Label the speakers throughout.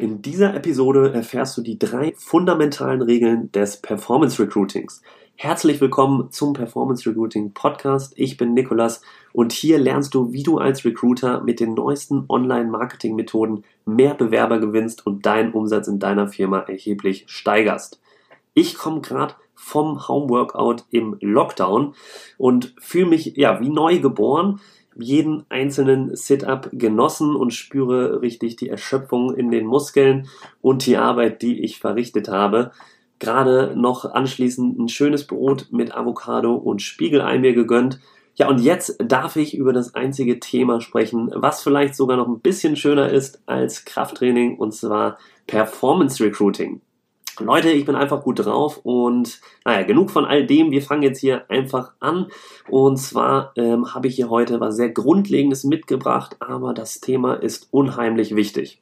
Speaker 1: In dieser Episode erfährst du die drei fundamentalen Regeln des Performance Recruitings. Herzlich willkommen zum Performance Recruiting Podcast. Ich bin Nikolas und hier lernst du, wie du als Recruiter mit den neuesten Online-Marketing-Methoden mehr Bewerber gewinnst und deinen Umsatz in deiner Firma erheblich steigerst. Ich komme gerade vom Homeworkout im Lockdown und fühle mich ja wie neu geboren jeden einzelnen Sit-up genossen und spüre richtig die Erschöpfung in den Muskeln und die Arbeit, die ich verrichtet habe gerade noch anschließend ein schönes Brot mit Avocado und Spiegelei mir gegönnt. Ja, und jetzt darf ich über das einzige Thema sprechen, was vielleicht sogar noch ein bisschen schöner ist als Krafttraining, und zwar Performance Recruiting. Leute, ich bin einfach gut drauf und naja, genug von all dem. Wir fangen jetzt hier einfach an. Und zwar ähm, habe ich hier heute was sehr Grundlegendes mitgebracht, aber das Thema ist unheimlich wichtig.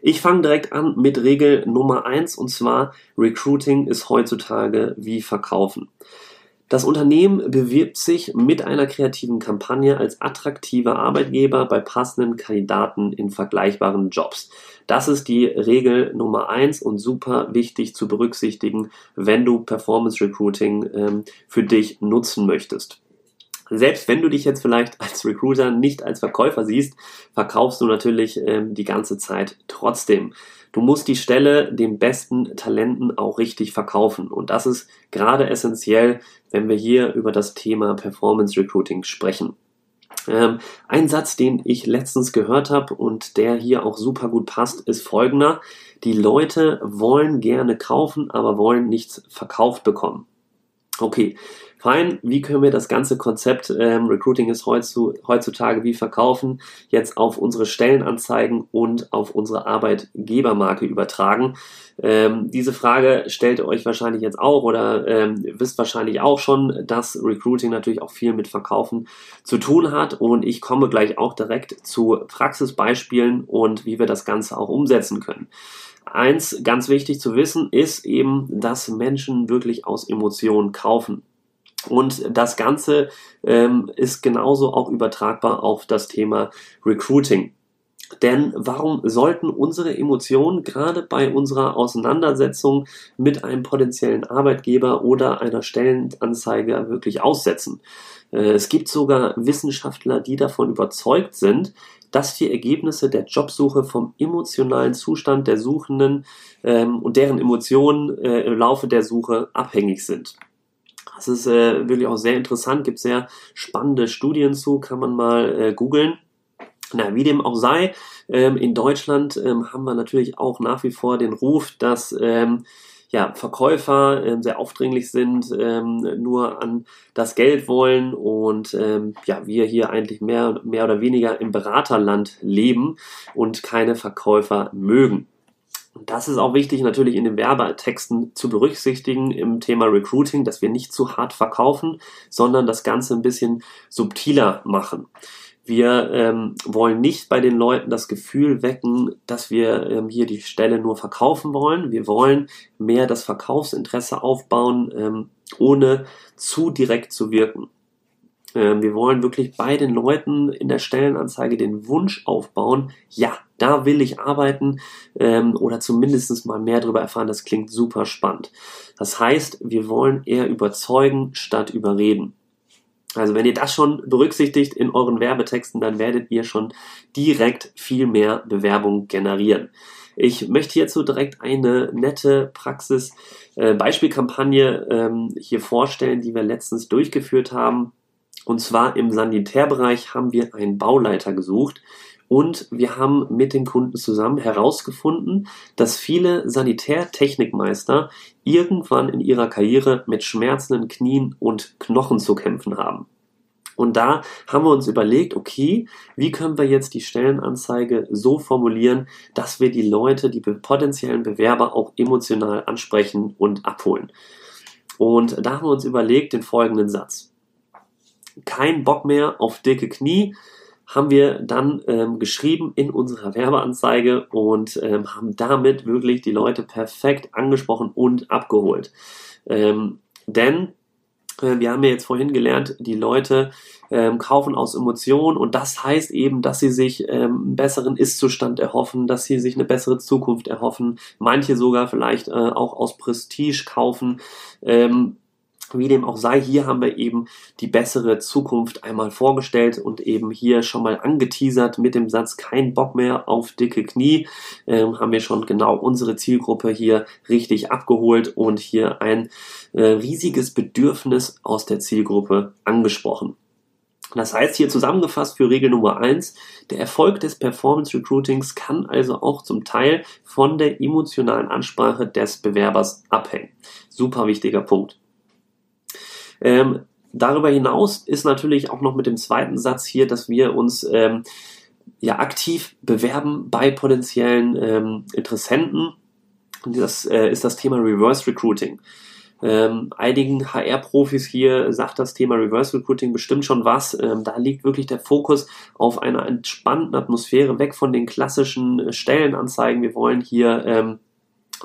Speaker 1: Ich fange direkt an mit Regel Nummer eins und zwar Recruiting ist heutzutage wie Verkaufen. Das Unternehmen bewirbt sich mit einer kreativen Kampagne als attraktiver Arbeitgeber bei passenden Kandidaten in vergleichbaren Jobs. Das ist die Regel Nummer eins und super wichtig zu berücksichtigen, wenn du Performance Recruiting ähm, für dich nutzen möchtest. Selbst wenn du dich jetzt vielleicht als Recruiter nicht als Verkäufer siehst, verkaufst du natürlich ähm, die ganze Zeit trotzdem. Du musst die Stelle den besten Talenten auch richtig verkaufen. Und das ist gerade essentiell, wenn wir hier über das Thema Performance Recruiting sprechen. Ähm, ein Satz, den ich letztens gehört habe und der hier auch super gut passt, ist folgender. Die Leute wollen gerne kaufen, aber wollen nichts verkauft bekommen. Okay, fein. Wie können wir das ganze Konzept ähm, Recruiting ist heutzutage wie verkaufen jetzt auf unsere Stellenanzeigen und auf unsere Arbeitgebermarke übertragen? Ähm, diese Frage stellt ihr euch wahrscheinlich jetzt auch oder ähm, wisst wahrscheinlich auch schon, dass Recruiting natürlich auch viel mit Verkaufen zu tun hat und ich komme gleich auch direkt zu Praxisbeispielen und wie wir das Ganze auch umsetzen können. Eins ganz wichtig zu wissen ist eben, dass Menschen wirklich aus Emotionen kaufen. Und das Ganze ähm, ist genauso auch übertragbar auf das Thema Recruiting. Denn warum sollten unsere Emotionen gerade bei unserer Auseinandersetzung mit einem potenziellen Arbeitgeber oder einer Stellenanzeige wirklich aussetzen? Äh, es gibt sogar Wissenschaftler, die davon überzeugt sind, dass die Ergebnisse der Jobsuche vom emotionalen Zustand der Suchenden ähm, und deren Emotionen äh, im Laufe der Suche abhängig sind. Das ist äh, wirklich auch sehr interessant, gibt sehr spannende Studien zu, kann man mal äh, googeln. Na, wie dem auch sei, ähm, in Deutschland ähm, haben wir natürlich auch nach wie vor den Ruf, dass ähm, ja, Verkäufer ähm, sehr aufdringlich sind, ähm, nur an das Geld wollen und ähm, ja, wir hier eigentlich mehr, mehr oder weniger im Beraterland leben und keine Verkäufer mögen. Und das ist auch wichtig natürlich in den Werbetexten zu berücksichtigen im Thema Recruiting, dass wir nicht zu hart verkaufen, sondern das Ganze ein bisschen subtiler machen. Wir ähm, wollen nicht bei den Leuten das Gefühl wecken, dass wir ähm, hier die Stelle nur verkaufen wollen. Wir wollen mehr das Verkaufsinteresse aufbauen, ähm, ohne zu direkt zu wirken. Ähm, wir wollen wirklich bei den Leuten in der Stellenanzeige den Wunsch aufbauen, ja, da will ich arbeiten ähm, oder zumindest mal mehr darüber erfahren. Das klingt super spannend. Das heißt, wir wollen eher überzeugen statt überreden. Also wenn ihr das schon berücksichtigt in euren Werbetexten, dann werdet ihr schon direkt viel mehr Bewerbung generieren. Ich möchte hierzu direkt eine nette Praxis äh, ähm, hier vorstellen, die wir letztens durchgeführt haben. Und zwar im Sanitärbereich haben wir einen Bauleiter gesucht, und wir haben mit den Kunden zusammen herausgefunden, dass viele Sanitärtechnikmeister irgendwann in ihrer Karriere mit schmerzenden Knien und Knochen zu kämpfen haben. Und da haben wir uns überlegt, okay, wie können wir jetzt die Stellenanzeige so formulieren, dass wir die Leute, die potenziellen Bewerber auch emotional ansprechen und abholen. Und da haben wir uns überlegt den folgenden Satz. kein Bock mehr auf dicke Knie haben wir dann ähm, geschrieben in unserer Werbeanzeige und ähm, haben damit wirklich die Leute perfekt angesprochen und abgeholt. Ähm, denn äh, wir haben ja jetzt vorhin gelernt, die Leute ähm, kaufen aus Emotionen und das heißt eben, dass sie sich ähm, einen besseren Ist-Zustand erhoffen, dass sie sich eine bessere Zukunft erhoffen, manche sogar vielleicht äh, auch aus Prestige kaufen. Wie dem auch sei, hier haben wir eben die bessere Zukunft einmal vorgestellt und eben hier schon mal angeteasert mit dem Satz kein Bock mehr auf dicke Knie. Ähm, haben wir schon genau unsere Zielgruppe hier richtig abgeholt und hier ein äh, riesiges Bedürfnis aus der Zielgruppe angesprochen. Das heißt hier zusammengefasst für Regel Nummer eins: der Erfolg des Performance Recruitings kann also auch zum Teil von der emotionalen Ansprache des Bewerbers abhängen. Super wichtiger Punkt. Ähm, darüber hinaus ist natürlich auch noch mit dem zweiten Satz hier, dass wir uns ähm, ja aktiv bewerben bei potenziellen ähm, Interessenten. Und das äh, ist das Thema Reverse Recruiting. Ähm, einigen HR-Profis hier sagt das Thema Reverse Recruiting bestimmt schon was. Ähm, da liegt wirklich der Fokus auf einer entspannten Atmosphäre, weg von den klassischen Stellenanzeigen. Wir wollen hier ähm,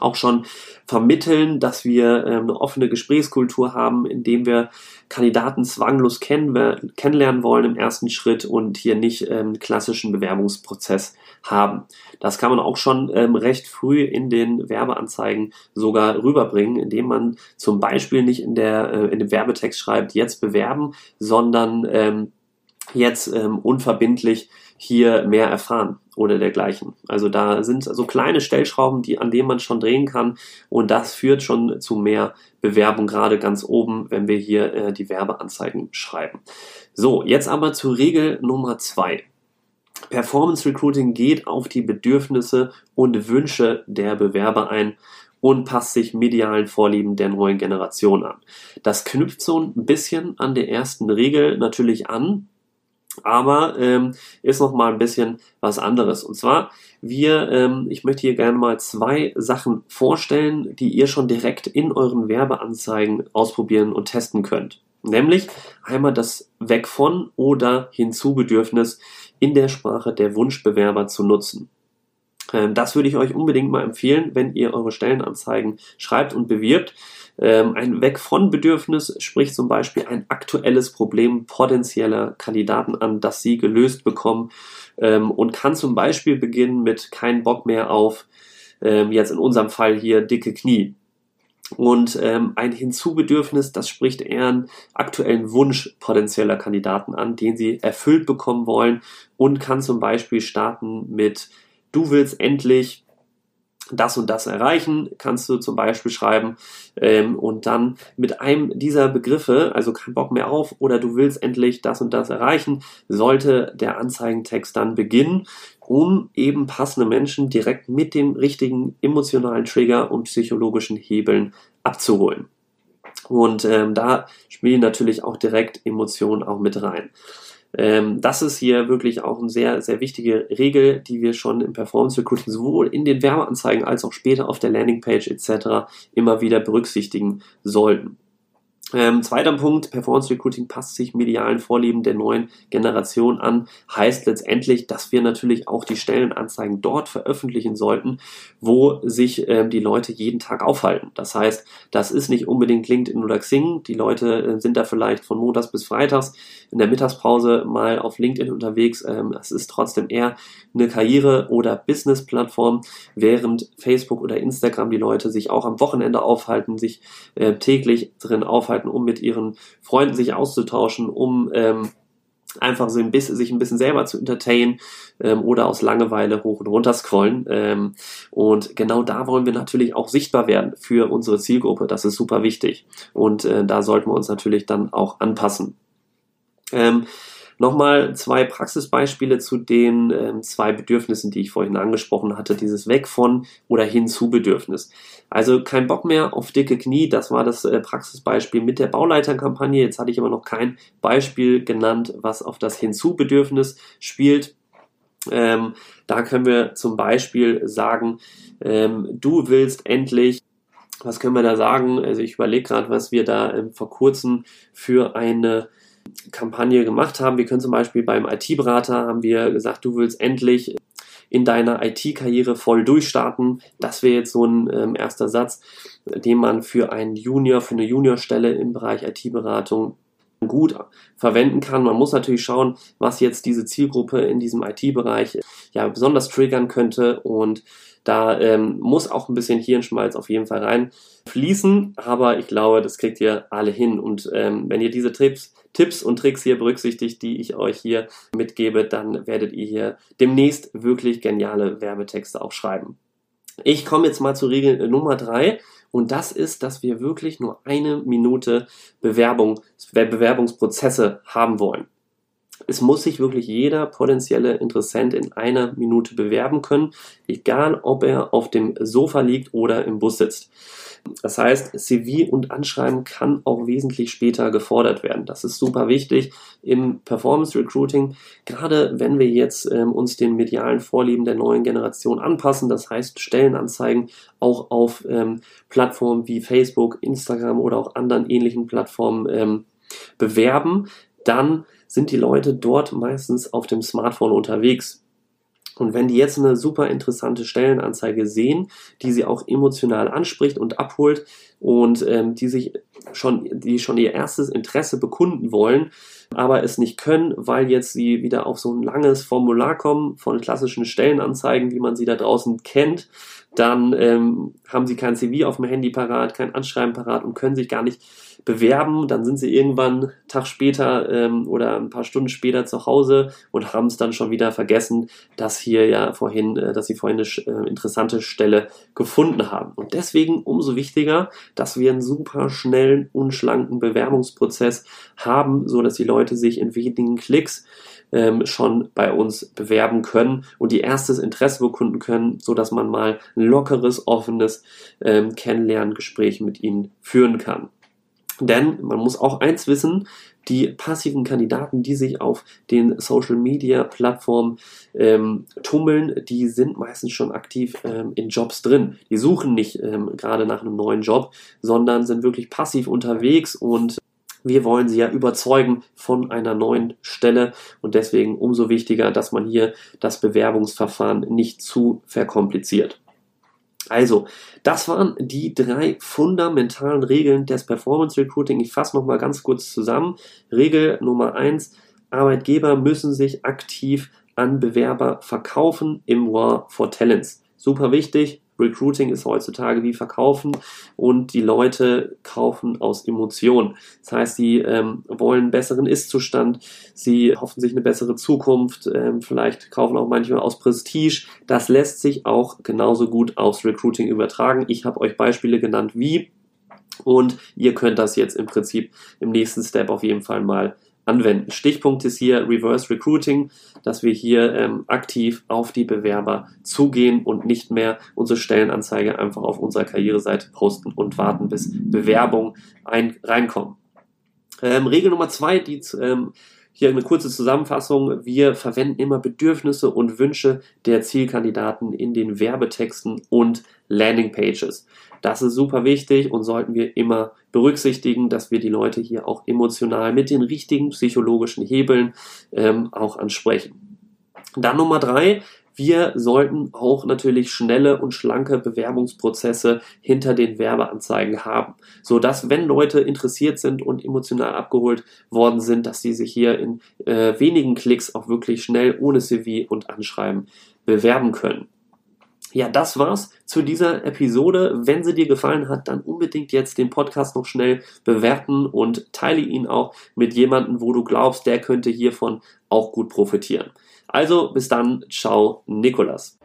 Speaker 1: auch schon vermitteln, dass wir ähm, eine offene Gesprächskultur haben, indem wir Kandidaten zwanglos kennen, kennenlernen wollen im ersten Schritt und hier nicht ähm, einen klassischen Bewerbungsprozess haben. Das kann man auch schon ähm, recht früh in den Werbeanzeigen sogar rüberbringen, indem man zum Beispiel nicht in, der, äh, in dem Werbetext schreibt, jetzt bewerben, sondern ähm, jetzt ähm, unverbindlich hier mehr erfahren oder dergleichen. Also da sind so kleine Stellschrauben, die, an denen man schon drehen kann und das führt schon zu mehr Bewerbung, gerade ganz oben, wenn wir hier äh, die Werbeanzeigen schreiben. So, jetzt aber zur Regel Nummer zwei. Performance Recruiting geht auf die Bedürfnisse und Wünsche der Bewerber ein und passt sich medialen Vorlieben der neuen Generation an. Das knüpft so ein bisschen an der ersten Regel natürlich an, aber ähm, ist noch mal ein bisschen was anderes. Und zwar, wir, ähm, ich möchte hier gerne mal zwei Sachen vorstellen, die ihr schon direkt in euren Werbeanzeigen ausprobieren und testen könnt. Nämlich einmal das Weg von oder Hinzubedürfnis in der Sprache der Wunschbewerber zu nutzen. Ähm, das würde ich euch unbedingt mal empfehlen, wenn ihr eure Stellenanzeigen schreibt und bewirbt. Ähm, ein Weg von Bedürfnis spricht zum Beispiel ein aktuelles Problem potenzieller Kandidaten an, das sie gelöst bekommen ähm, und kann zum Beispiel beginnen mit kein Bock mehr auf, jetzt in unserem Fall hier dicke Knie. Und ähm, ein Hinzubedürfnis, das spricht eher einen aktuellen Wunsch potenzieller Kandidaten an, den sie erfüllt bekommen wollen und kann zum Beispiel starten mit du willst endlich das und das erreichen, kannst du zum Beispiel schreiben ähm, und dann mit einem dieser Begriffe, also kein Bock mehr auf oder du willst endlich das und das erreichen, sollte der Anzeigentext dann beginnen, um eben passende Menschen direkt mit dem richtigen emotionalen Trigger und psychologischen Hebeln abzuholen. Und ähm, da spielen natürlich auch direkt Emotionen auch mit rein. Ähm, das ist hier wirklich auch eine sehr, sehr wichtige Regel, die wir schon im Performance Recruiting sowohl in den Werbeanzeigen als auch später auf der Landingpage etc. immer wieder berücksichtigen sollten. Ähm, zweiter Punkt, Performance Recruiting passt sich medialen Vorlieben der neuen Generation an, heißt letztendlich, dass wir natürlich auch die Stellenanzeigen dort veröffentlichen sollten, wo sich ähm, die Leute jeden Tag aufhalten. Das heißt, das ist nicht unbedingt LinkedIn oder Xing. Die Leute äh, sind da vielleicht von Montags bis Freitags in der Mittagspause mal auf LinkedIn unterwegs. Ähm, ist trotzdem eher eine Karriere- oder Business-Plattform, während Facebook oder Instagram die Leute sich auch am Wochenende aufhalten, sich äh, täglich drin aufhalten Möglichkeiten, um mit ihren Freunden sich auszutauschen, um ähm, einfach so ein bisschen, sich ein bisschen selber zu entertainen ähm, oder aus Langeweile hoch und runter scrollen. Ähm, und genau da wollen wir natürlich auch sichtbar werden für unsere Zielgruppe. Das ist super wichtig. Und äh, da sollten wir uns natürlich dann auch anpassen. Ähm, Nochmal zwei Praxisbeispiele zu den äh, zwei Bedürfnissen, die ich vorhin angesprochen hatte. Dieses Weg von oder hin Bedürfnis. Also kein Bock mehr auf dicke Knie. Das war das äh, Praxisbeispiel mit der Bauleiterkampagne. Jetzt hatte ich aber noch kein Beispiel genannt, was auf das Hinzu-Bedürfnis spielt. Ähm, da können wir zum Beispiel sagen, ähm, du willst endlich was können wir da sagen? Also ich überlege gerade, was wir da ähm, vor kurzem für eine Kampagne gemacht haben. Wir können zum Beispiel beim IT-Berater haben wir gesagt, du willst endlich in deiner IT-Karriere voll durchstarten. Das wäre jetzt so ein ähm, erster Satz, den man für einen Junior, für eine Juniorstelle im Bereich IT-Beratung gut verwenden kann. Man muss natürlich schauen, was jetzt diese Zielgruppe in diesem IT-Bereich ja besonders triggern könnte und da ähm, muss auch ein bisschen Hirnschmalz auf jeden Fall reinfließen, aber ich glaube, das kriegt ihr alle hin. Und ähm, wenn ihr diese Tipps, Tipps und Tricks hier berücksichtigt, die ich euch hier mitgebe, dann werdet ihr hier demnächst wirklich geniale Werbetexte auch schreiben. Ich komme jetzt mal zur Regel Nummer drei. Und das ist, dass wir wirklich nur eine Minute Bewerbung, Bewerbungsprozesse haben wollen es muss sich wirklich jeder potenzielle Interessent in einer Minute bewerben können, egal ob er auf dem Sofa liegt oder im Bus sitzt. Das heißt, CV und Anschreiben kann auch wesentlich später gefordert werden. Das ist super wichtig im Performance Recruiting, gerade wenn wir jetzt ähm, uns den medialen Vorlieben der neuen Generation anpassen. Das heißt, Stellenanzeigen auch auf ähm, Plattformen wie Facebook, Instagram oder auch anderen ähnlichen Plattformen ähm, bewerben, dann sind die Leute dort meistens auf dem Smartphone unterwegs. Und wenn die jetzt eine super interessante Stellenanzeige sehen, die sie auch emotional anspricht und abholt und ähm, die sich schon, die schon ihr erstes Interesse bekunden wollen, aber es nicht können, weil jetzt sie wieder auf so ein langes Formular kommen von klassischen Stellenanzeigen, wie man sie da draußen kennt, dann ähm, haben sie kein CV auf dem Handy parat, kein Anschreiben parat und können sich gar nicht bewerben, dann sind sie irgendwann einen Tag später ähm, oder ein paar Stunden später zu Hause und haben es dann schon wieder vergessen, dass hier ja vorhin, äh, dass sie vorhin eine äh, interessante Stelle gefunden haben. Und deswegen umso wichtiger, dass wir einen super schnellen und schlanken Bewerbungsprozess haben, so dass die Leute sich in wenigen Klicks ähm, schon bei uns bewerben können und die erstes Interesse bekunden können, so dass man mal ein lockeres, offenes ähm, Kennenlerngespräch mit ihnen führen kann. Denn man muss auch eins wissen, die passiven Kandidaten, die sich auf den Social Media Plattformen ähm, tummeln, die sind meistens schon aktiv ähm, in Jobs drin. Die suchen nicht ähm, gerade nach einem neuen Job, sondern sind wirklich passiv unterwegs und wir wollen sie ja überzeugen von einer neuen Stelle und deswegen umso wichtiger, dass man hier das Bewerbungsverfahren nicht zu verkompliziert. Also, das waren die drei fundamentalen Regeln des Performance Recruiting. Ich fasse nochmal ganz kurz zusammen. Regel Nummer eins: Arbeitgeber müssen sich aktiv an Bewerber verkaufen im War for Talents. Super wichtig. Recruiting ist heutzutage wie Verkaufen und die Leute kaufen aus Emotionen. Das heißt, sie ähm, wollen einen besseren Ist-Zustand, sie hoffen sich eine bessere Zukunft, ähm, vielleicht kaufen auch manchmal aus Prestige. Das lässt sich auch genauso gut aufs Recruiting übertragen. Ich habe euch Beispiele genannt, wie und ihr könnt das jetzt im Prinzip im nächsten Step auf jeden Fall mal anwenden. Stichpunkt ist hier Reverse Recruiting, dass wir hier ähm, aktiv auf die Bewerber zugehen und nicht mehr unsere Stellenanzeige einfach auf unserer Karriereseite posten und warten, bis Bewerbungen ein, reinkommen. Ähm, Regel Nummer zwei, die ähm, hier eine kurze Zusammenfassung. Wir verwenden immer Bedürfnisse und Wünsche der Zielkandidaten in den Werbetexten und Landingpages. Das ist super wichtig und sollten wir immer berücksichtigen, dass wir die Leute hier auch emotional mit den richtigen psychologischen Hebeln ähm, auch ansprechen. Dann Nummer drei, wir sollten auch natürlich schnelle und schlanke Bewerbungsprozesse hinter den Werbeanzeigen haben, so dass wenn Leute interessiert sind und emotional abgeholt worden sind, dass sie sich hier in äh, wenigen Klicks auch wirklich schnell ohne CV und Anschreiben bewerben können. Ja, das war's zu dieser Episode. Wenn sie dir gefallen hat, dann unbedingt jetzt den Podcast noch schnell bewerten und teile ihn auch mit jemandem, wo du glaubst, der könnte hiervon auch gut profitieren. Also bis dann, ciao, Nikolas.